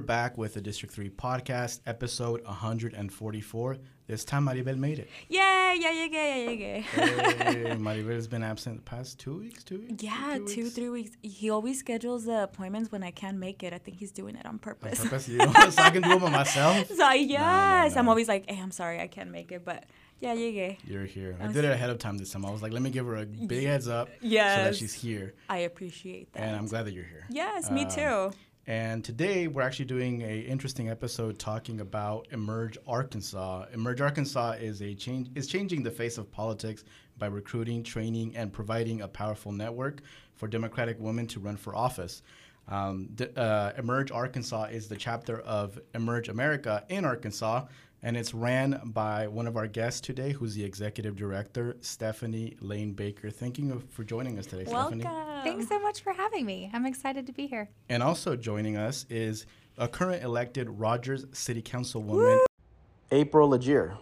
back with the District 3 podcast, episode 144. This time, Maribel made it. Yay, yeah, yeah, yeah, yeah, yeah. Hey, Maribel's been absent the past two weeks, two weeks? Yeah, two, two, weeks? three weeks. He always schedules the appointments when I can't make it. I think he's doing it on purpose. On purpose. you know, so I can do them by myself. so yes, I'm always like, hey, I'm sorry, I can't make it, but yeah, yeah, yeah. You're here. I I'm did it ahead of time this time. I was like, let me give her a big heads up so that she's here. I appreciate that. And I'm glad that you're here. yes, me Um, too. And today we're actually doing a interesting episode talking about Emerge Arkansas. Emerge Arkansas is a change is changing the face of politics by recruiting, training, and providing a powerful network for Democratic women to run for office. Um, uh, Emerge Arkansas is the chapter of Emerge America in Arkansas, and it's ran by one of our guests today, who's the executive director, Stephanie Lane Baker. Thank you for joining us today, Welcome. Stephanie. Thanks so much for having me. I'm excited to be here. And also joining us is a current elected Rogers City Councilwoman, April Legere.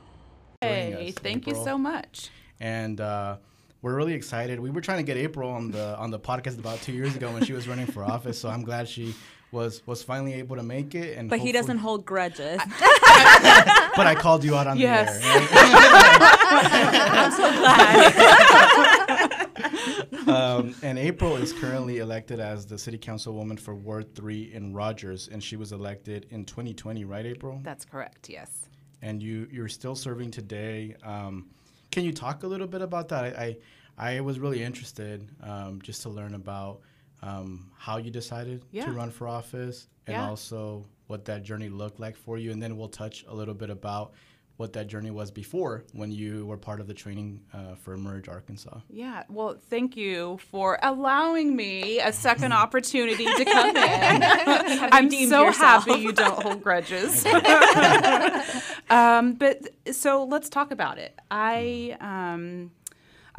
Hey, us. thank you so much. And uh, we're really excited. We were trying to get April on the on the podcast about two years ago when she was running for office. So I'm glad she was was finally able to make it. And But he doesn't hold grudges. But I called you out on Yes. the air. right? I'm so glad. um, and April is currently elected as the city councilwoman for Ward Three in Rogers, and she was elected in 2020, right, April? That's correct. Yes. and you you're still serving today. Um, can you talk a little bit about that? I I, I was really interested um, just to learn about um, how you decided Yeah. to run for office, and Yeah. also what that journey looked like for you, and then we'll touch a little bit about what that journey was before when you were part of the training uh, for Emerge Arkansas. Yeah. Well, thank you for allowing me a second opportunity to come in. I'm so yourself. happy you don't hold grudges. um, but so let's talk about it. I um,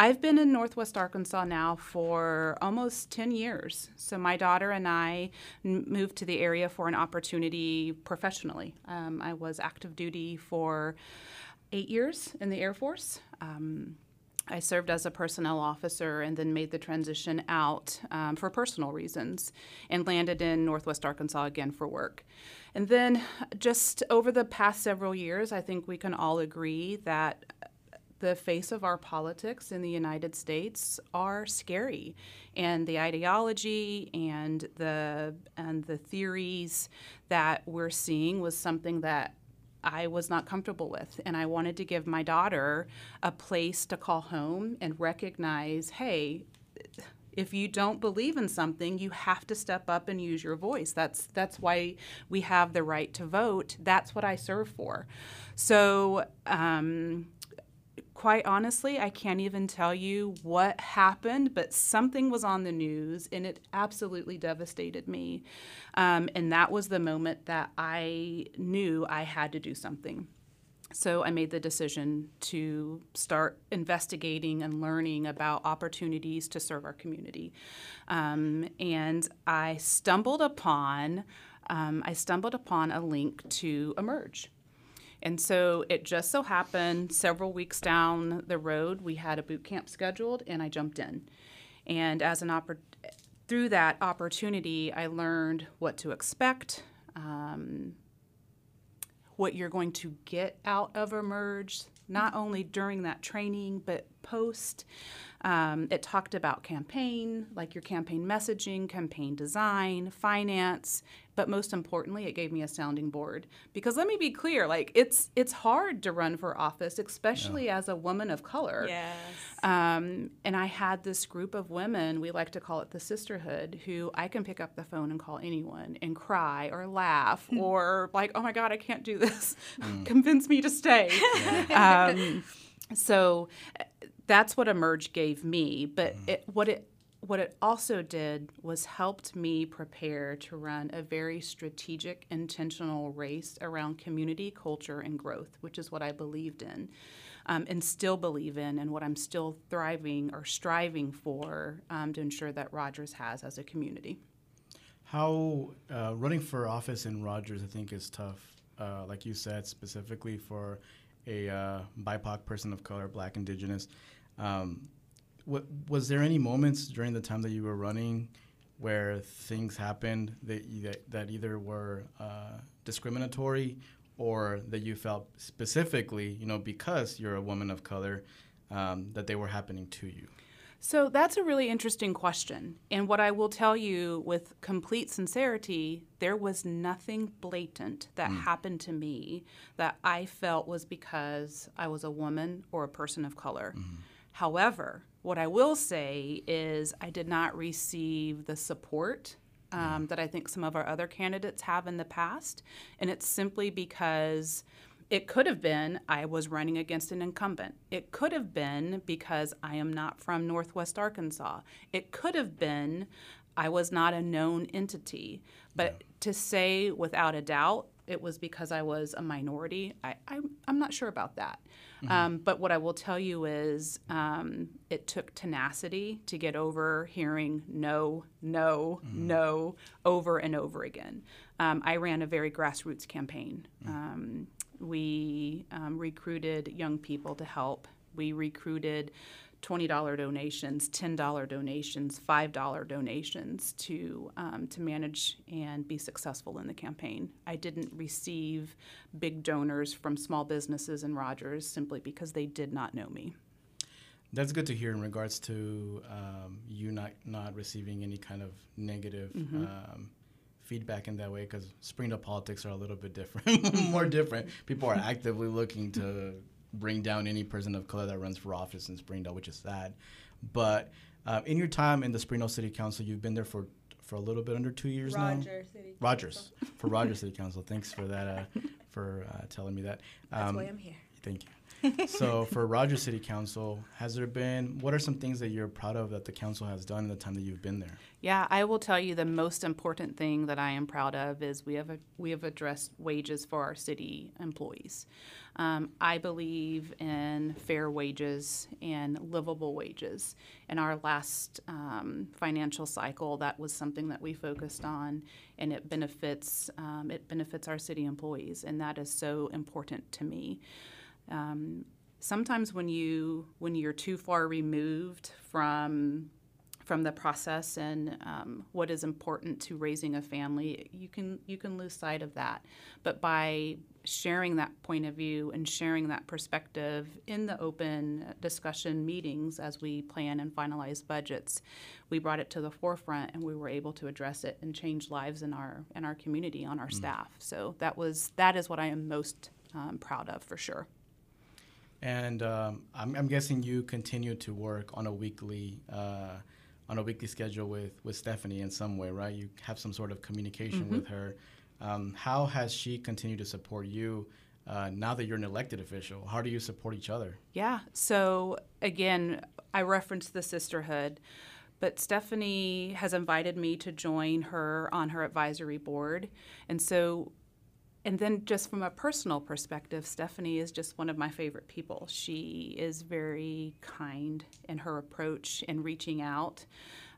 I've been in Northwest Arkansas now for almost 10 years. So my daughter and I n- moved to the area for an opportunity professionally. Um, I was active duty for eight years in the Air Force. Um, I served as a personnel officer and then made the transition out um, for personal reasons and landed in Northwest Arkansas again for work. And then just over the past several years, I think we can all agree that the face of our politics in the United States are scary, and the ideology and the and the theories that we're seeing was something that I was not comfortable with, and I wanted to give my daughter a place to call home and recognize, hey. If you don't believe in something, you have to step up and use your voice. That's that's why we have the right to vote. That's what I serve for. So um, quite honestly, I can't even tell you what happened, but something was on the news and it absolutely devastated me. Um, and that was the moment that I knew I had to do something. So I made the decision to start investigating and learning about opportunities to serve our community. Um, and I stumbled upon um, I stumbled upon a link to Emerge. And so it just so happened several weeks down the road, we had a boot camp scheduled, and I jumped in. And as an oppor- through that opportunity, I learned what to expect, um, what you're going to get out of Emerge, not only during that training, but post. Um, it talked about campaign, like your campaign messaging, campaign design, finance, but most importantly, it gave me a sounding board. Because let me be clear, like it's it's hard to run for office, especially as a woman of color. yes. Um, and I had this group of women, we like to call it the sisterhood, who I can pick up the phone and call anyone and cry or laugh or like, oh my God, I can't do this. Convince me to stay. um, so uh, that's what Emerge gave me. But it, what it what it also did was helped me prepare to run a very strategic, intentional race around community, culture, and growth, which is what I believed in um, and still believe in, and what I'm still thriving or striving for um, to ensure that Rogers has as a community. How uh, running for office in Rogers, I think, is tough. Uh, like you said, specifically for a uh, BIPOC person of color, Black, Indigenous. Um, wa- was there any moments during the time that you were running where things happened that that, that either were uh, discriminatory or that you felt specifically, you know, because you're a woman of color, um, that they were happening to you? So that's a really interesting question. And what I will tell you with complete sincerity, there was nothing blatant that happened to me that I felt was because I was a woman or a person of color. However, what I will say is I did not receive the support um, that I think some of our other candidates have in the past. And it's simply because it could have been I was running against an incumbent. It could have been because I am not from Northwest Arkansas. It could have been I was not a known entity. But to say without a doubt it was because I was a minority, I, I, I'm not sure about that. Um, but what I will tell you is um, it took tenacity to get over hearing no, no, no over and over again. Um, I ran a very grassroots campaign. Um, we um, recruited young people to help. We recruited $20 donations, $10 donations, $5 donations to, um, to manage and be successful in the campaign. I didn't receive big donors from small businesses in Rogers simply because they did not know me. That's good to hear in regards to um, you not not receiving any kind of negative um, feedback in that way because Springdale politics are a little bit different, more different. People are actively looking to bring down any person of color that runs for office in Springdale, which is sad. But uh, in your time in the Springdale City Council, you've been there for for a little bit under two years now. Roger City. Rogers for Rogers City Council. Thanks for that. Uh, for uh, telling me that. That's Um, why I'm here. Thank you. So for Rogers City Council, has there been what are some things that you're proud of that the council has done in the time that you've been there? Yeah, I will tell you the most important thing that I am proud of is we have a, we have addressed wages for our city employees. Um, I believe in fair wages and livable wages. In our last um, financial cycle, that was something that we focused on, and it benefits um, it benefits our city employees, and that is so important to me. Um, sometimes when you when you're too far removed from from the process and um, what is important to raising a family, you can you can lose sight of that. But by sharing that point of view and sharing that perspective in the open discussion meetings as we plan and finalize budgets, we brought it to the forefront and we were able to address it and change lives in our in our community on our staff. So that was that is what I am most um, proud of for sure. And um, I'm, I'm guessing you continue to work on a weekly uh, on a weekly schedule with with Stephanie in some way, right? You have some sort of communication with her. Um, how has she continued to support you uh, now that you're an elected official? How do you support each other? Yeah. So again, I referenced the sisterhood, but Stephanie has invited me to join her on her advisory board. And so, and then just from a personal perspective, Stephanie is just one of my favorite people. She is very kind in her approach in reaching out.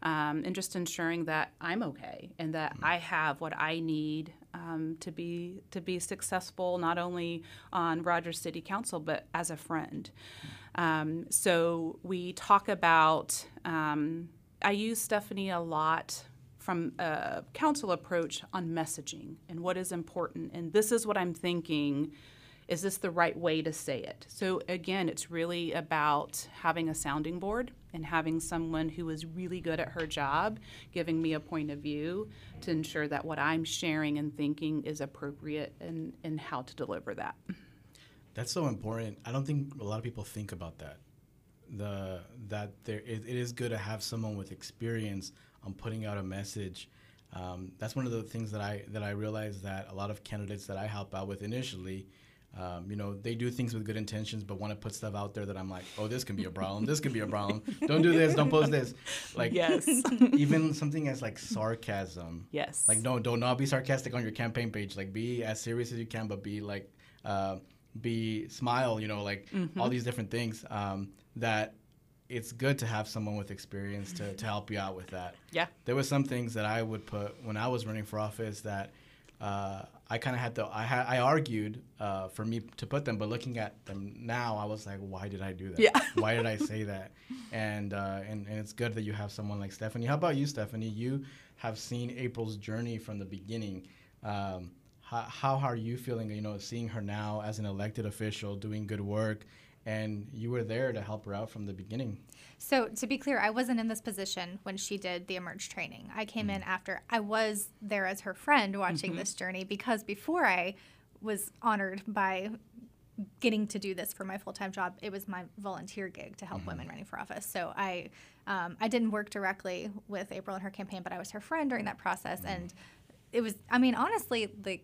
Um, and just ensuring that I'm okay and that I have what I need um, to be to be successful, not only on Rogers City Council but as a friend. Um, so we talk about. Um, I use Stephanie a lot from a council approach on messaging and what is important, and this is what I'm thinking. Is this the right way to say it? So, again, it's really about having a sounding board and having someone who is really good at her job giving me a point of view to ensure that what I'm sharing and thinking is appropriate and, and how to deliver that. That's so important. I don't think a lot of people think about that. The that there it, it is good to have someone with experience on putting out a message. Um, that's one of the things that I that I realized that a lot of candidates that I help out with initially, um, you know, they do things with good intentions, but want to put stuff out there that I'm like, oh, this can be a problem. This can be a problem. Don't do this. Don't post this. Like Yes. even something as like sarcasm. Yes. Like no, do not be sarcastic on your campaign page. Like be as serious as you can, but be like, uh, be smile. You know, like all these different things. Um, that it's good to have someone with experience to, to help you out with that. Yeah. There were some things that I would put when I was running for office that uh, I kind of had to. I ha- I argued uh, for me to put them, but looking at them now, I was like, why did I do that? Yeah. why did I say that? And, uh, and and it's good that you have someone like Stephanie. How about you, Stephanie? You have seen April's journey from the beginning. Um, how, how are you feeling? You know, seeing her now as an elected official doing good work, and you were there to help her out from the beginning. So to be clear, I wasn't in this position when she did the emerge training. I came hmm. in after I was there as her friend watching mm-hmm. this journey because before I was honored by getting to do this for my full-time job it was my volunteer gig to help mm-hmm. women running for office so i um, i didn't work directly with april and her campaign but i was her friend during that process mm-hmm. and it was i mean honestly like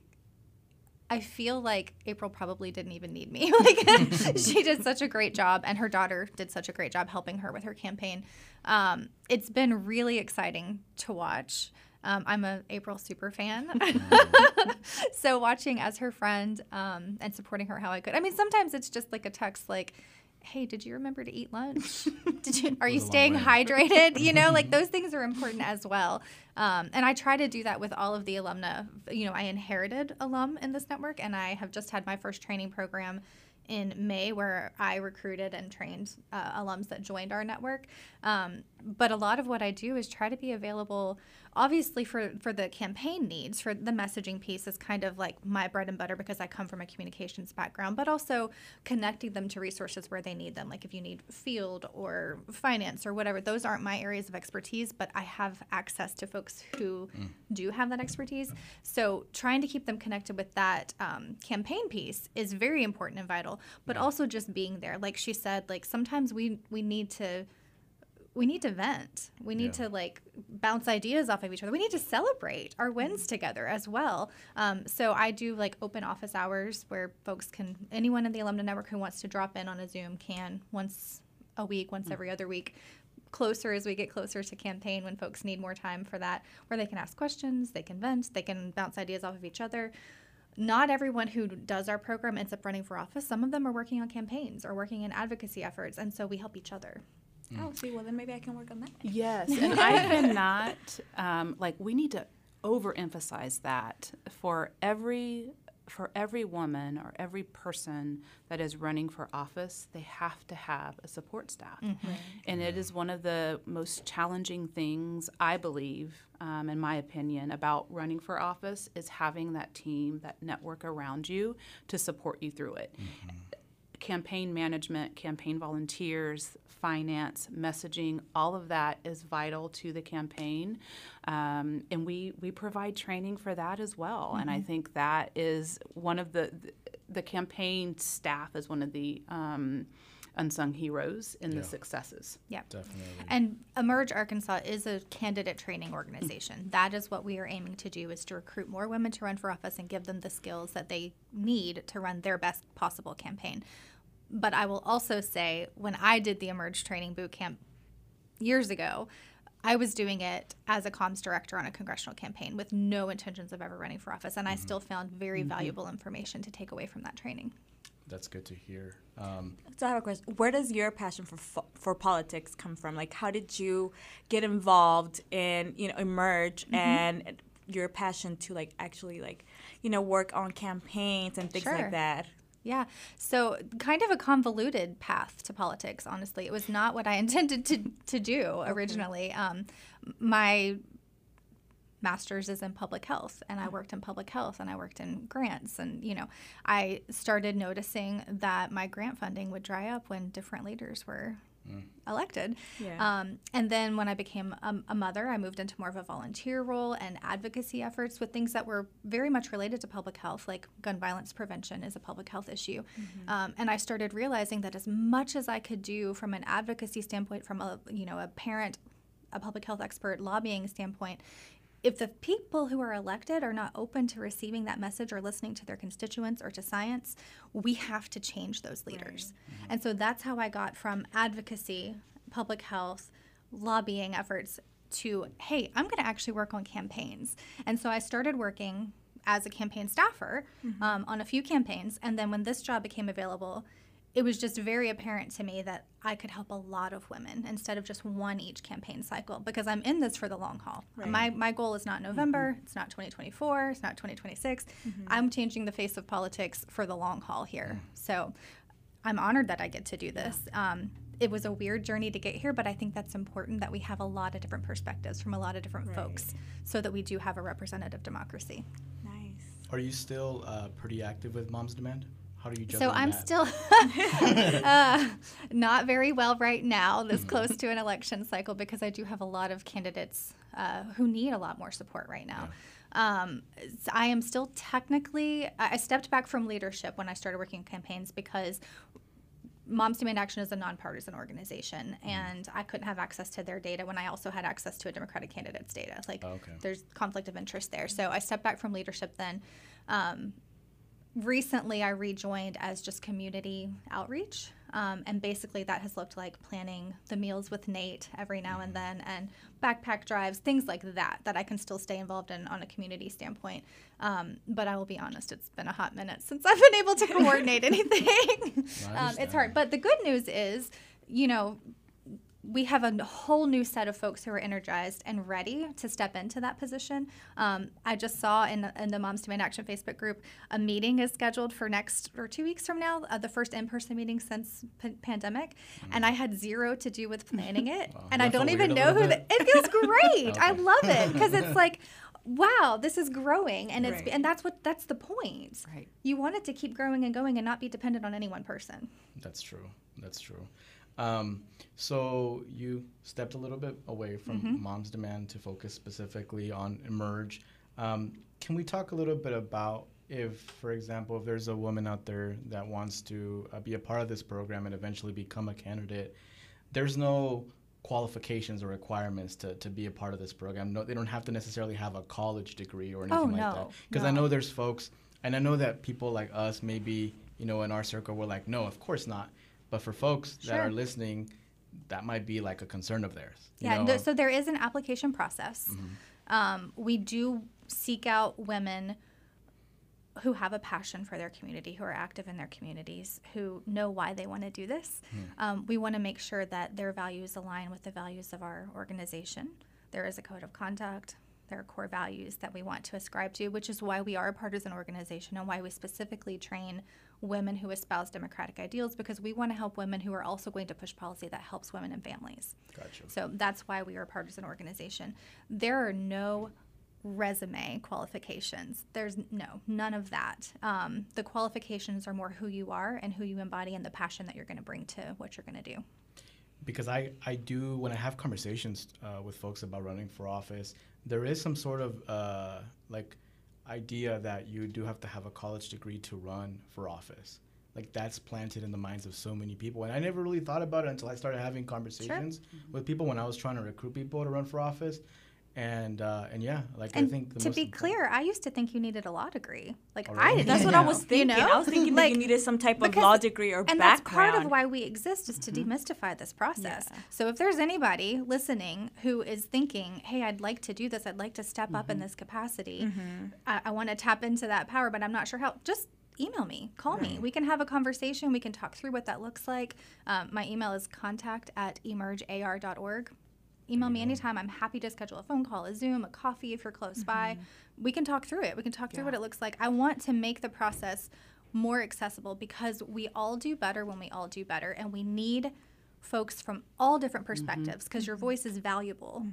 I feel like April probably didn't even need me. like she did such a great job, and her daughter did such a great job helping her with her campaign. Um, it's been really exciting to watch. Um, I'm a April super fan, so watching as her friend um, and supporting her how I could. I mean, sometimes it's just like a text, like, "Hey, did you remember to eat lunch? Did you? Are you staying hydrated? You know, like those things are important as well. Um, and I try to do that with all of the alumna. You know, I inherited alum in this network, and I have just had my first training program in May where I recruited and trained uh, alums that joined our network. Um, but a lot of what I do is try to be available, obviously for for the campaign needs. For the messaging piece is kind of like my bread and butter because I come from a communications background, but also connecting them to resources where they need them. Like if you need field or finance or whatever, those aren't my areas of expertise, but I have access to folks who do have that expertise. So trying to keep them connected with that um, campaign piece is very important and vital. But also just being there, like she said, like sometimes we we need to we need to vent. We need Yeah. to like bounce ideas off of each other. We need to celebrate our wins together as well. Um, so I do like open office hours where folks can, anyone in the alumni network who wants to drop in on a Zoom can once a week, once every other week. Closer as we get closer to campaign, when folks need more time for that, where they can ask questions, they can vent, they can bounce ideas off of each other. Not everyone who does our program ends up running for office. Some of them are working on campaigns or working in advocacy efforts, and so we help each other. Oh, see, well then maybe I can work on that. Yes, and I cannot um, like we need to overemphasize that for every for every woman or every person that is running for office, they have to have a support staff, and it is one of the most challenging things I believe, um, in my opinion, about running for office is having that team, that network around you to support you through it campaign management, campaign volunteers, finance, messaging, all of that is vital to the campaign. Um, and we, we provide training for that as well. And I think that is one of the, the campaign staff is one of the um, unsung heroes in Yeah. the successes. Yeah. Definitely. And Emerge Arkansas is a candidate training organization. That is what we are aiming to do is to recruit more women to run for office and give them the skills that they need to run their best possible campaign. But I will also say when I did the Emerge training boot camp years ago, I was doing it as a comms director on a congressional campaign with no intentions of ever running for office and I mm-hmm. still found very mm-hmm. valuable information to take away from that training. That's good to hear. Um, So I have a question. Where does your passion for fo- for politics come from? Like, how did you get involved in you know emerge mm-hmm. and your passion to like actually like you know work on campaigns and things Sure. like that? Yeah. So, kind of a convoluted path to politics, honestly. It was not what I intended to, to do originally. Um, my master's is in public health, and I worked in public health and I worked in grants. And, you know, I started noticing that my grant funding would dry up when different leaders were elected. Yeah. Um, and then when I became a, a mother, I moved into more of a volunteer role and advocacy efforts with things that were very much related to public health, like gun violence prevention is a public health issue. Um, and I started realizing that as much as I could do from an advocacy standpoint, from a you know a parent, a public health expert, lobbying standpoint, if the people who are elected are not open to receiving that message or listening to their constituents or to science, we have to change those leaders. And so that's how I got from advocacy, public health, lobbying efforts to, hey, I'm going to actually work on campaigns. And so I started working as a campaign staffer um, on a few campaigns. And then when this job became available, it was just very apparent to me that I could help a lot of women instead of just one each campaign cycle because I'm in this for the long haul. My, my goal is not November, it's not 2024, it's not 2026. I'm changing the face of politics for the long haul here. So I'm honored that I get to do this. Um, it was a weird journey to get here, but I think that's important that we have a lot of different perspectives from a lot of different folks so that we do have a representative democracy. Nice. Are you still uh, pretty active with Moms Demand? How do you juggle So I'm that? still uh, not very well right now, this close to an election cycle, because I do have a lot of candidates uh, who need a lot more support right now. Um, s- I am still technically, I stepped back from leadership when I started working in campaigns because Moms Demand Action is a nonpartisan organization, and I couldn't have access to their data when I also had access to a Democratic candidate's data. Like, Okay. there's conflict of interest there. So I stepped back from leadership then. Um, recently, I rejoined as just community outreach. Um, and basically, that has looked like planning the meals with Nate every now and then, and backpack drives, things like that, that I can still stay involved in on a community standpoint. Um, but I will be honest, it's been a hot minute since I've been able to coordinate anything. um, it's hard. But the good news is, you know, we have a whole new set of folks who are energized and ready to step into that position. Um, I just saw in, in the Moms Demand Action Facebook group a meeting is scheduled for next or two weeks from now, uh, the first in-person meeting since p- pandemic, and I had zero to do with planning it, and I don't even know who. The, it feels great. I love it because it's like. Wow, this is growing, and it's Right. and that's what that's the point. Right. You want it to keep growing and going, and not be dependent on any one person. That's true. That's true. Um, so you stepped a little bit away from Mm-hmm. Moms Demand to focus specifically on Emerge. Um, can we talk a little bit about if, for example, if there's a woman out there that wants to uh, be a part of this program and eventually become a candidate, there's no qualifications or requirements to, to be a part of this program. No, they don't have to necessarily have a college degree or anything Oh, like that. no, Because I know there's folks, and I know that people like us, maybe you know, in our circle, we're like, no, of course not. But for folks that are listening, that might be like a concern of theirs. you Yeah, know? th- so there is an application process. Mm-hmm. Um, we do seek out women who have a passion for their community, who are active in their communities, who know why they want to do this. Hmm. Um, we want to make sure that their values align with the values of our organization. There is a code of conduct. There are core values that we want to ascribe to, which is why we are a partisan organization and why we specifically train women who espouse democratic ideals because we want to help women who are also going to push policy that helps women and families. Gotcha. So that's why we are a partisan organization. There are no resume qualifications. There's no, none of that. Um, the qualifications are more who you are and who you embody and the passion that you're going to bring to what you're going to do. because I, I do when I have conversations uh, with folks about running for office, there is some sort of uh, like idea that you do have to have a college degree to run for office. Like that's planted in the minds of so many people, and I never really thought about it until I started having conversations with people when I was trying to recruit people to run for office, and uh, and yeah, like I think the to most be clear, I used to think you needed a law degree. Like Oh, I didn't. That's what I was thinking. You know? I was thinking that like, you needed some type of law degree or and background. that's part of why we exist is to demystify this process. Yeah. So if there's anybody listening who is thinking, "Hey, I'd like to do this. I'd like to step up in this capacity. I, I want to tap into that power, but I'm not sure how." Just email me, call me. We can have a conversation. We can talk through what that looks like. Um, my email is contact at emergear.org. Email me anytime. I'm happy to schedule a phone call, a Zoom, a coffee if you're close by. Mm-hmm. We can talk through it. We can talk through what it looks like. I want to make the process more accessible because we all do better when we all do better. And we need folks from all different mm-hmm. perspectives because your mm-hmm. voice is valuable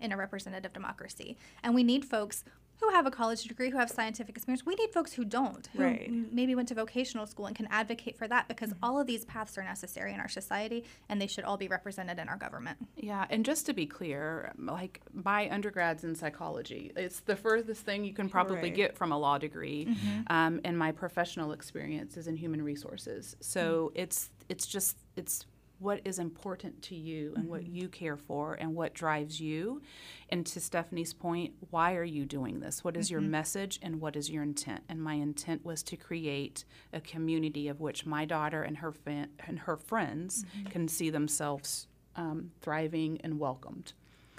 in a representative democracy. And we need folks who have a college degree, who have scientific experience. We need folks who don't, who Right. maybe went to vocational school and can advocate for that because mm-hmm. all of these paths are necessary in our society and they should all be represented in our government. Yeah, and just to be clear, like my undergrad's in psychology. It's the furthest thing you can probably Right. get from a law degree, mm-hmm. um, and my professional experience is in human resources. So mm-hmm. it's it's just it's what is important to you and what mm-hmm. you care for and what drives you. And to Stephanie's point, why are you doing this? What is your mm-hmm. message and what is your intent? And my intent was to create a community of which my daughter and her fan, and her friends mm-hmm. can see themselves um, thriving and welcomed.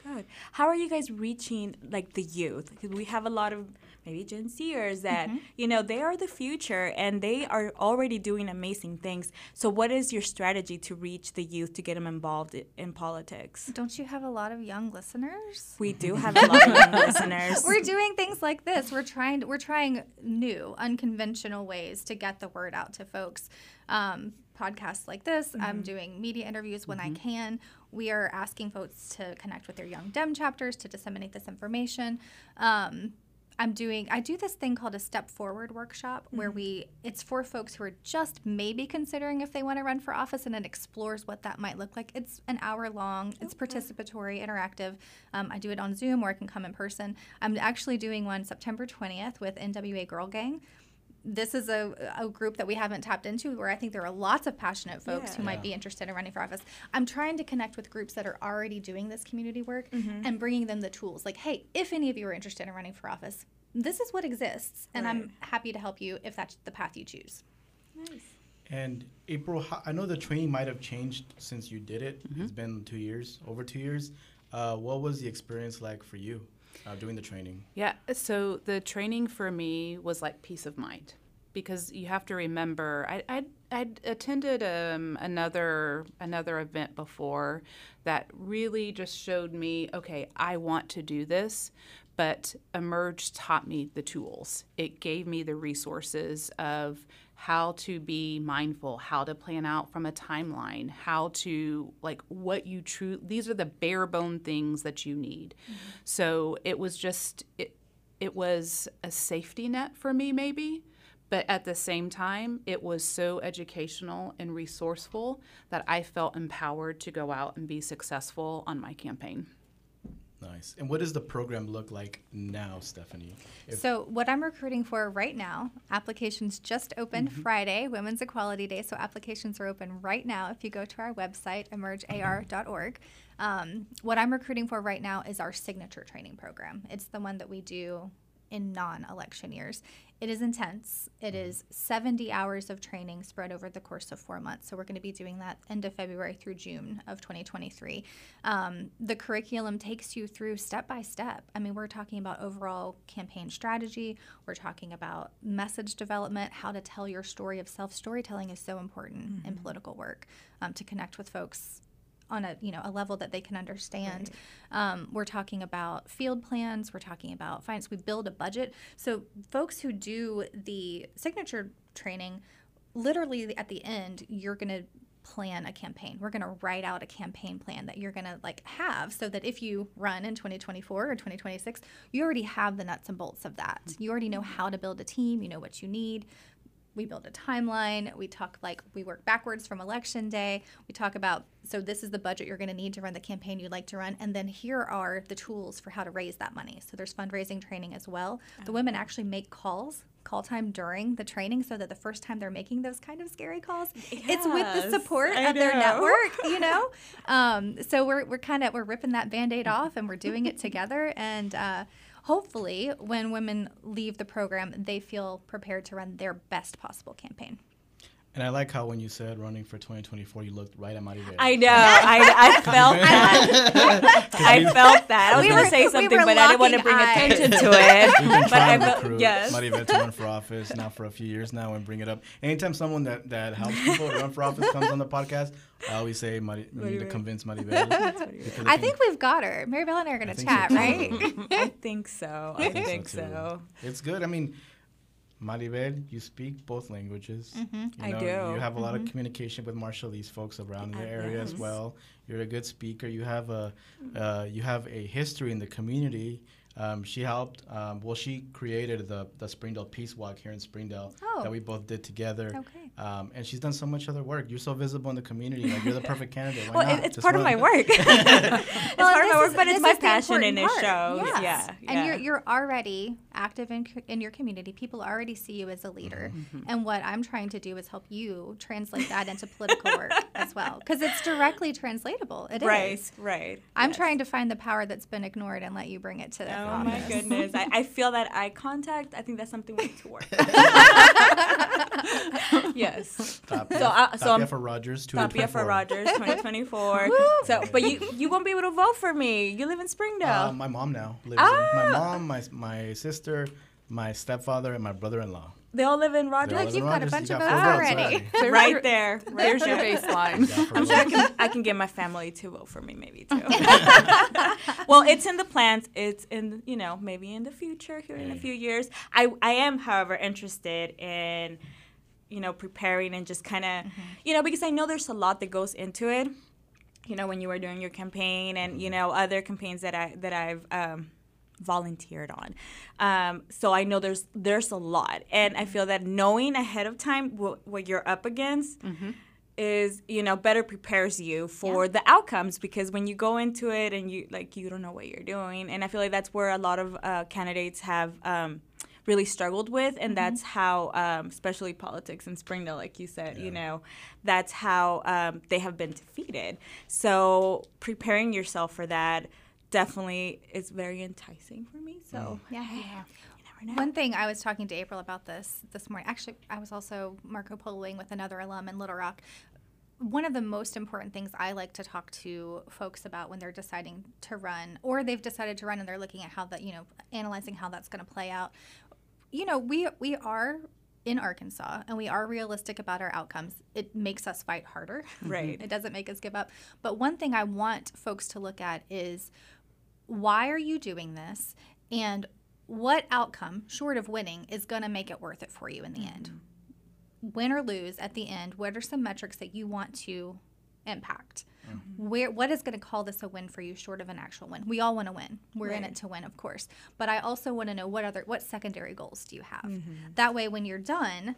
good. How are you guys reaching like the youth? Because we have a lot of maybe Gen Zers that Mm-hmm. you know they are the future and they are already doing amazing things. So, what is your strategy to reach the youth to get them involved in politics? Don't you have a lot of young listeners? We do have a lot of young listeners. We're doing things like this. We're trying. We're trying new, unconventional ways to get the word out to folks. Um, podcasts like this. I'm doing media interviews when I can. We are asking folks to connect with their young Dem chapters to disseminate this information. Um, I'm doing I do this thing called a step forward workshop where we it's for folks who are just maybe considering if they want to run for office and it explores what that might look like. It's an hour long. It's participatory, interactive. Um, I do it on Zoom or I can come in person. I'm actually doing one September 20th with NWA Girl Gang. This is a, a group that we haven't tapped into where I think there are lots of passionate folks Yeah. who might be interested in running for office. I'm trying to connect with groups that are already doing this community work and bringing them the tools. Like, hey, if any of you are interested in running for office, this is what exists, and I'm happy to help you if that's the path you choose. And April, I know the training might have changed since you did it. It's been two years, over two years. Uh, what was the experience like for you uh, doing the training? Yeah, so the training for me was like peace of mind because you have to remember I I'd, I'd attended um, another another event before that really just showed me okay I want to do this but emerge taught me the tools. It gave me the resources of how to be mindful how to plan out from a timeline how to like what you true these are the bare bone things that you need. Mm-hmm. So it was just it, it was a safety net for me maybe but at the same time it was so educational and resourceful that i felt empowered to go out and be successful on my campaign Nice. And what does the program look like now, Stephanie? If- So, what I'm recruiting for right now, applications just opened Friday, Women's Equality Day. So, applications are open right now if you go to our website, emergear.org. Um, what I'm recruiting for right now is our signature training program. It's the one that we do in non election years. It is intense. It is 70 hours of training spread over the course of four months. So, we're going to be doing that end of February through June of 2023. Um, the curriculum takes you through step by step. I mean, we're talking about overall campaign strategy, we're talking about message development, how to tell your story of self. Storytelling is so important in political work um, to connect with folks on a you know a level that they can understand. Um, we're talking about field plans. We're talking about finance. We build a budget. So folks who do the signature training, literally at the end, you're going to plan a campaign. We're going to write out a campaign plan that you're going to like have so that if you run in 2024 or 2026, you already have the nuts and bolts of that. You already know how to build a team, you know what you need. We build a timeline. We talk like we work backwards from election day. We talk about so this is the budget you're going to need to run the campaign you'd like to run, and then here are the tools for how to raise that money. So there's fundraising training as well. The women actually make calls, call time during the training, so that the first time they're making those kind of scary calls, it's with the support I of their network. You know, um, so we're we're kind of we're ripping that band-aid off, and we're doing it together, and. Uh, Hopefully, when women leave the program, they feel prepared to run their best possible campaign. And I like how when you said running for 2024, you looked right at Maribel. I know. I, I felt that. I felt that. I was We going to say something, were but I didn't want to bring eyes. attention to We've it. been but I trying to felt, recruit yes. Maribel to run for office now for a few years now and bring it up. Anytime someone that, that helps people run for office comes on the podcast, I always say Mari- we need to convince Maribel. because I think we've got her. Maribel and I are going to chat, so, right? I think so. I think too. so. It's good. I mean, Maribel, you speak both languages. You Mm-hmm. I know, do. You have a lot of communication with Marshallese folks around the I- area as well. You're a good speaker. You have a uh, you have a history in the community. Um, she helped. Um, well, she created the the Springdale Peace Walk here in Springdale Oh. that we both did together. Okay. Um, and she's done so much other work. You're so visible in the community. Like you're the perfect candidate. Why Well, not? it's Just part of my work. it's Well, part of my work, is- but it's my passion and it important shows. Yes. Yeah. And you're, you're already active in, in your community. People already see you as a leader. Mm-hmm. And what I'm trying to do is help you translate that into political work as well. Because it's directly translatable. It is. right, right. I'm yes. trying to find the power that's been ignored and let you bring it to the Oh my goodness. I, I feel that eye contact. I think that's something we need to work. yes. Tapia, So, uh, so Tapia I'm- for Rogers. Tapia for Rogers 2024. so, but you you won't be able to vote for me. You live in Springdale. Uh, my mom now lives Ah. in. My mom, my my sister, my stepfather, and my brother-in-law. They all live in Rogers. all like you've got a bunch of got votes four already. Right your- there. There's your baseline. Yeah, I'm sure I can, I can get my family to vote for me, maybe too. well, it's in the plans. It's in, you know, maybe in the future, here in a few years. I, I am, however, interested in, you know, preparing and just kind of, you know, because I know there's a lot that goes into it. You know, when you were doing your campaign and you know other campaigns that I that I've um, volunteered on. Um, so I know there's there's a lot, and I feel that knowing ahead of time what, what you're up against is you know better prepares you for the outcomes because when you go into it and you like you don't know what you're doing, and I feel like that's where a lot of uh, candidates have. Um, really struggled with and that's how um, especially politics in springdale like you said you know that's how um, they have been defeated. So preparing yourself for that definitely is very enticing for me so mm. Yeah. you never know One thing I was talking to April about this this morning. Actually, I was also Marco Poloing with another alum in Little Rock. One of the most important things I like to talk to folks about when they're deciding to run, or they've decided to run and they're looking at how that, you know, analyzing how that's going to play out. You know, we we are in Arkansas and we are realistic about our outcomes. It makes us fight harder. Right. it doesn't make us give up. But one thing I want folks to look at is why are you doing this? And what outcome short of winning is going to make it worth it for you in the end? Mm-hmm. Win or lose at the end what are some metrics that you want to impact? Mm-hmm. Where what is going to call this a win for you short of an actual win? We all want to win. We're in it to win of course. But i also want to know what other what secondary goals do you have? Mm-hmm. That way when you're done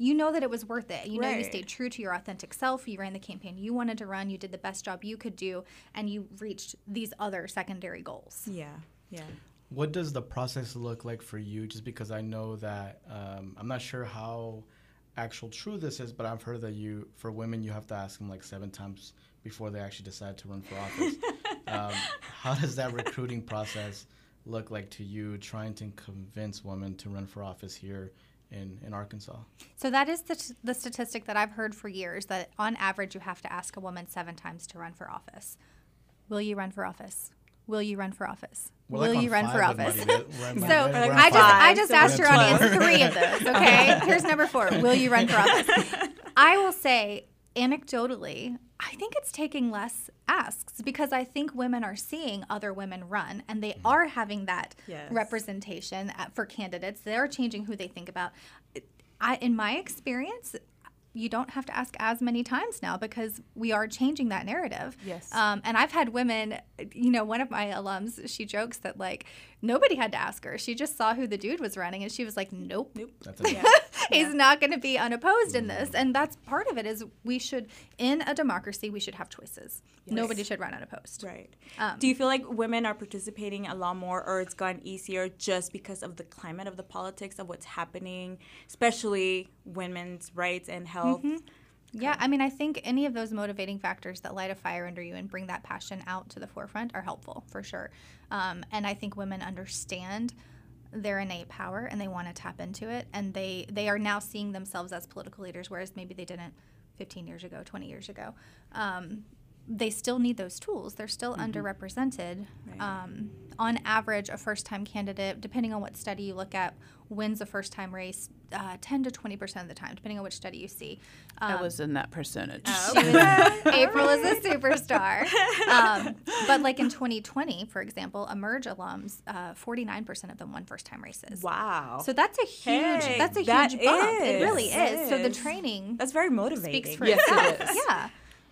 you know that it was worth it. You know you stayed true to your authentic self. You ran the campaign you wanted to run. You did the best job you could do, and you reached these other secondary goals. yeah yeah What does the process look like for you? Just because I know that um, I'm not sure how actual true this is, but I've heard that you, for women, you have to ask them like seven times before they actually decide to run for office. um, how does that recruiting process look like to you, trying to convince women to run for office here in, in Arkansas? So that is the, t- the statistic that I've heard for years that on average you have to ask a woman seven times to run for office. Will you run for office? Will you run for office? We're Will like you run for office? So we're uh, I just. I just so asked your at audience three of those. Okay, here's number four. Will you run for office? I will say anecdotally, I think it's taking less asks because I think women are seeing other women run and they mm-hmm. are having that Yes. representation at, for candidates. They're changing who they think about. I, in my experience, you don't have to ask as many times now because we are changing that narrative. Yes. Um, and I've had women, you know, one of my alums, she jokes that like nobody had to ask her. She just saw who the dude was running and she was like, nope. Nope. That's it. He's not going to be unopposed in this. And that's part of it is we should, in a democracy, we should have choices. Nobody should run unopposed. Right. Um, Do you feel like women are participating a lot more, or it's gotten easier just because of the climate of the politics of what's happening, especially women's rights and health? Yeah, I mean, I think any of those motivating factors that light a fire under you and bring that passion out to the forefront are helpful for sure. Um, and I think women understand their innate power and they want to tap into it, and they they are now seeing themselves as political leaders, whereas maybe they didn't 15 years ago, 20 years ago. Um, they still need those tools. They're still underrepresented. Um, on average, a first time candidate, depending on what study you look at, wins a first time race uh, 10 to 20% of the time, depending on which study you see. Um, I was in that percentage. she was- April is a superstar. Um, but like in 2020, for example, Emerge alums, uh, 49% of them won first time races. Wow. So that's a huge, Hey, that's a that huge bump. It really is. So the training That's very motivating. speaks for Yes, it itself. is. Yeah.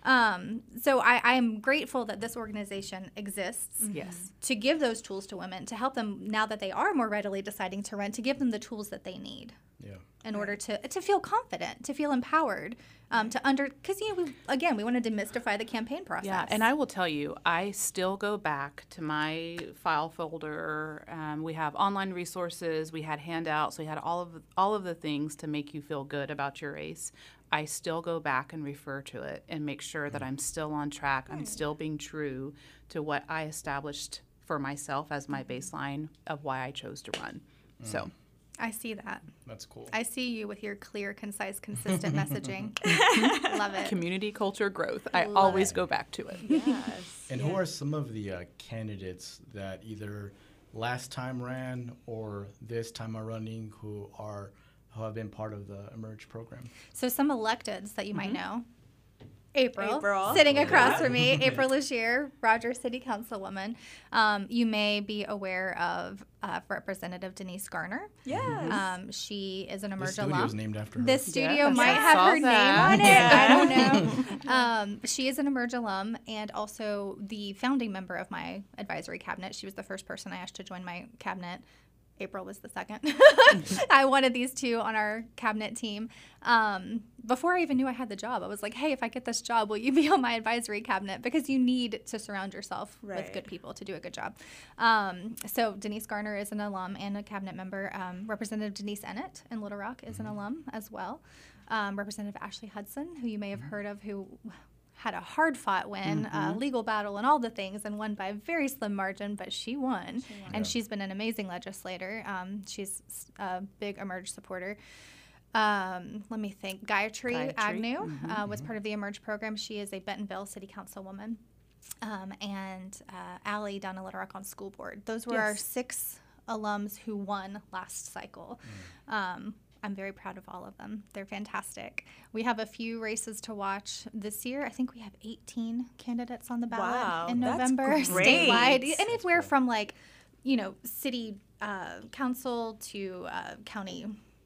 Um, so I, I am grateful that this organization exists Yes. to give those tools to women to help them now that they are more readily deciding to run to give them the tools that they need Yeah. in order to to feel confident, to feel empowered, um, to under because you know we again we want to demystify the campaign process. Yeah, and I will tell you, I still go back to my file folder. Um, we have online resources, we had handouts, we had all of all of the things to make you feel good about your race. I still go back and refer to it and make sure that mm. I'm still on track. I'm still being true to what I established for myself as my mm-hmm. baseline of why I chose to run. So mm. I see that. That's cool. I see you with your clear, concise, consistent messaging. Love it. community culture growth, I always go back to it. Yes. And who are some of the uh, candidates that either last time ran or this time are running who are who have been part of the Emerge program? So some electeds that you might know. April, April. sitting across from me, April Legere, Roger City Councilwoman. Um, you may be aware of uh, Representative Denise Garner. Yes. Um, she is an This Emerge studio alum. is named after her. This studio Yes, might I have her that. name on it. I don't know. Um, she is an Emerge alum and also the founding member of my advisory cabinet. She was the first person I asked to join my cabinet. April was the second. I wanted these two on our cabinet team. Um, before I even knew I had the job, I was like, hey, if I get this job, will you be on my advisory cabinet? Because you need to surround yourself with good people to do a good job. Um, so Denise Garner is an alum and a cabinet member. Um, Representative Denise Ennett in Little Rock is an alum as well. Um, Representative Ashley Hudson, who you may have heard of, who had a hard fought win, uh, legal battle, and all the things, and won by a very slim margin, but she won. And she's been an amazing legislator. Um, she's a big Emerge supporter. Um, let me think. Gayatri, Gayatri, Agnew uh, was part of the Emerge program. She is a Bentonville City Councilwoman. Um, and uh, Allie down in Little Rock on school board. Those were our six alums who won last cycle. Um, I'm very proud of all of them. They're fantastic. We have a few races to watch this year. I think we have 18 candidates on the ballot Wow, in November statewide. Anywhere from like, you know, city uh, council to uh, county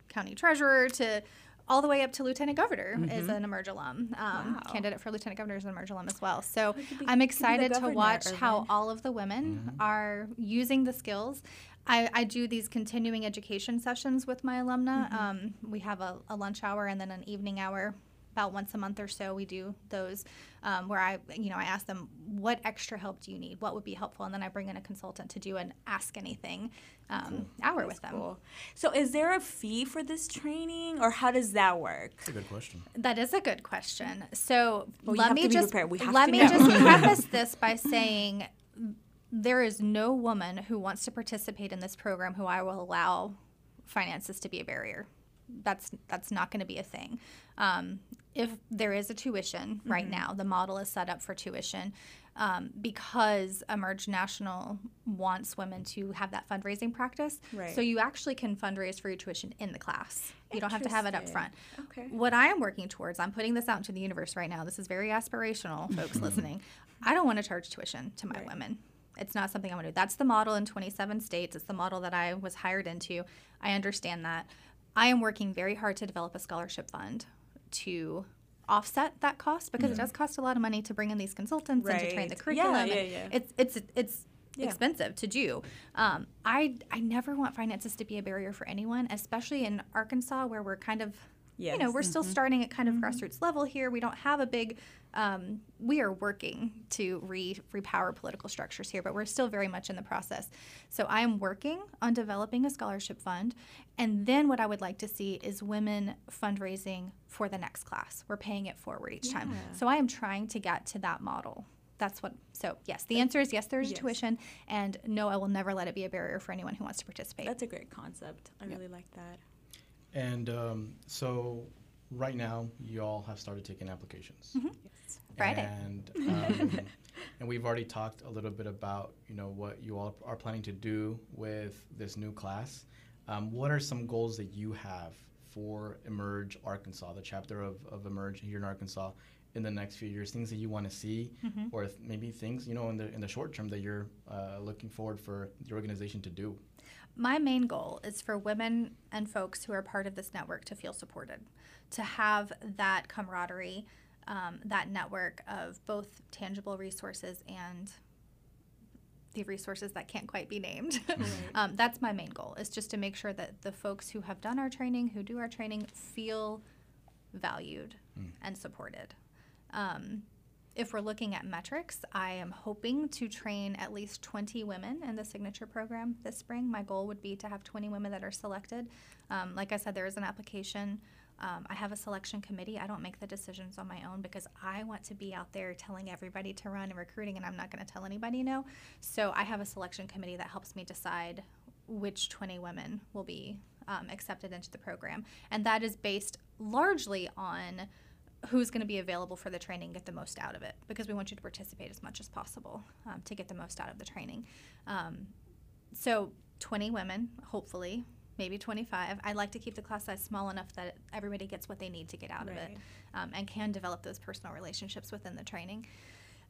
county treasurer to all the way up to lieutenant governor is an emerge alum. Um, Wow. Candidate for lieutenant governor is an emerge alum as well. So be- I'm could be the excited to watch how all of the women are using the skills. I, I do these continuing education sessions with my alumna. Mm-hmm. Um, we have a, a lunch hour and then an evening hour about once a month or so we do those um, where i you know i ask them what extra help do you need what would be helpful and then i bring in a consultant to do an ask anything um, hour with them Cool. So, is there a fee for this training, or how does that work? That's a good question. That is a good question. So Well, let me just prepared. We have let me know. just preface this by saying there is no woman who wants to participate in this program who I will allow finances to be a barrier. That's that's not going to be a thing. Um, if there is a tuition Mm-hmm. right now, the model is set up for tuition um, because Emerge National wants women to have that fundraising practice. Right. So you actually can fundraise for your tuition in the class. You don't have to have it up front. Okay. What I am working towards, I'm putting this out into the universe right now. This is very aspirational, folks listening. I don't want to charge tuition to my women. It's not something I want to do. That's the model in 27 states. It's the model that I was hired into. I understand that. I am working very hard to develop a scholarship fund to offset that cost because it does cost a lot of money to bring in these consultants and to train the Right. Yeah, curriculum. yeah, and yeah. It's it's it's Yeah. expensive to do. Um, I I never want finances to be a barrier for anyone, especially in Arkansas where we're kind of you know Yes. Mm-hmm. we're still starting at kind of grassroots level here. We don't have a big. Um, we are working to re repower political structures here, but we're still very much in the process. So I am working on developing a scholarship fund, and then what I would like to see is women fundraising for the next class. We're paying it forward each time. So I am trying to get to that model. That's what. So yes, the answer is yes. There is Yes. tuition, and no, I will never let it be a barrier for anyone who wants to participate. That's a great concept. I really like that. And um, so, right now, you all have started taking applications. Yes, Friday. And um, and we've already talked a little bit about you know what you all are planning to do with this new class. Um, what are some goals that you have for Emerge Arkansas, the chapter of, of Emerge here in Arkansas, in the next few years? Things that you want to see, or if maybe things you know in the in the short term that you're uh, looking forward for the organization to do. My main goal is for women and folks who are part of this network to feel supported, to have that camaraderie, um, that network of both tangible resources and the resources that can't quite be named. um, that's my main goal, is just to make sure that the folks who have done our training, who do our training, feel valued and supported. Um, if we're looking at metrics, I am hoping to train at least 20 women in the signature program this spring. My goal would be to have 20 women that are selected. Um, like I said, there is an application Um, I have a selection committee. I don't make the decisions on my own because I want to be out there telling everybody to run and recruiting, and I'm not going to tell anybody no. So I have a selection committee that helps me decide which 20 women will be um, accepted into the program. And that is based largely on who's going to be available for the training, get the most out of it, because we want you to participate as much as possible um, to get the most out of the training. Um, so 20 women, hopefully, maybe 25. I like to keep the class size small enough that everybody gets what they need to get out of it um, and can develop those personal relationships within the training.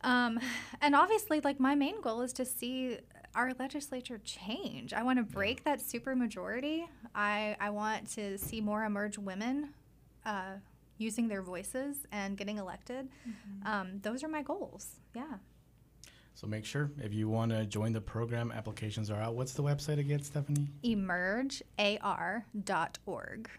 Um, and obviously, like my main goal is to see our legislature change. I want to break that super majority. I, I want to see more emerge women uh, using their voices and getting elected. Um, those are my goals. Yeah. So make sure if you want to join the program, applications are out. What's the website again, Stephanie? emergear.org.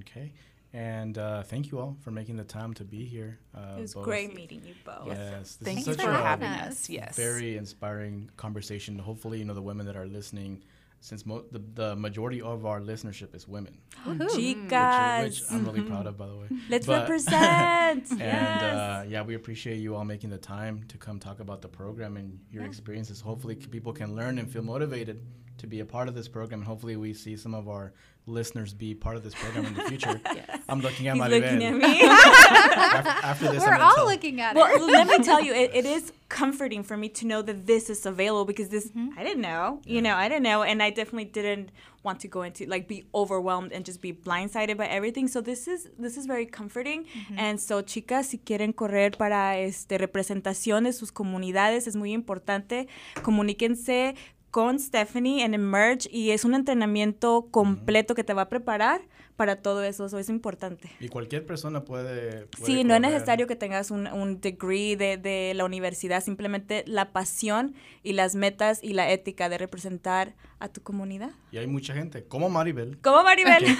Okay. And uh, thank you all for making the time to be here. Uh, It was both. great meeting you both. Yes, this Thanks is Thanks such for for a having having us. us. Yes. very inspiring conversation. Hopefully, you know the women that are listening, since mo- the, the majority of our listenership is women, Woohoo. which, Chicas, which I'm really proud of, by the way. let's But- represent. And yes. uh, yeah, we appreciate you all making the time to come talk about the program and your experiences. Hopefully, c- people can learn and feel motivated to be a part of this program. And hopefully, we see some of our listeners be part of this program in the future. I'm looking at my. He's Maribel. looking at me. after, after this, We're gonna all tell- looking at well, it. let me tell you, it, it is comforting for me to know that this is available because this Mm-hmm. I didn't know, you know, I didn't know, and I definitely didn't want to go into like be overwhelmed and just be blindsided by everything. So this is this is very comforting. Mm-hmm. And so, chicas, si quieren correr para este representación de sus comunidades es muy importante. Comuníquense con Stephanie en Emerge y es un entrenamiento completo que te va a preparar para todo eso. Eso es importante. Y cualquier persona puede. puede Sí, no es correr. necesario que tengas un, un degree de, de la universidad, simplemente la pasión y las metas y la ética de representar a tu comunidad. Y hay mucha gente, como Maribel, ¿Cómo, que Maribel? que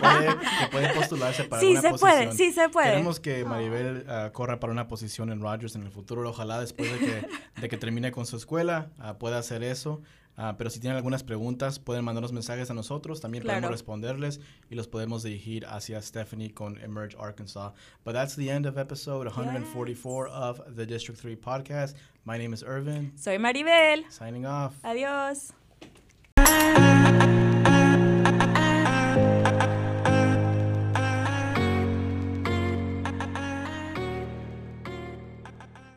puede- que puede postularse para Sí, se posición. puede, sí se puede. Queremos que Maribel ah, corra para una posición en Rogers en el futuro. Ojalá después de que, de que termine con su escuela ah, pueda hacer eso. Ah, pero si tienen algunas preguntas, pueden mandarnos mensajes a nosotros. También claro. podemos responderles y los podemos dirigir hacia Stephanie con Emerge Arkansas. But that's the end of episode 144 yes. of the District 3 podcast. My name is Irvin. Soy Maribel. Signing off. Adiós.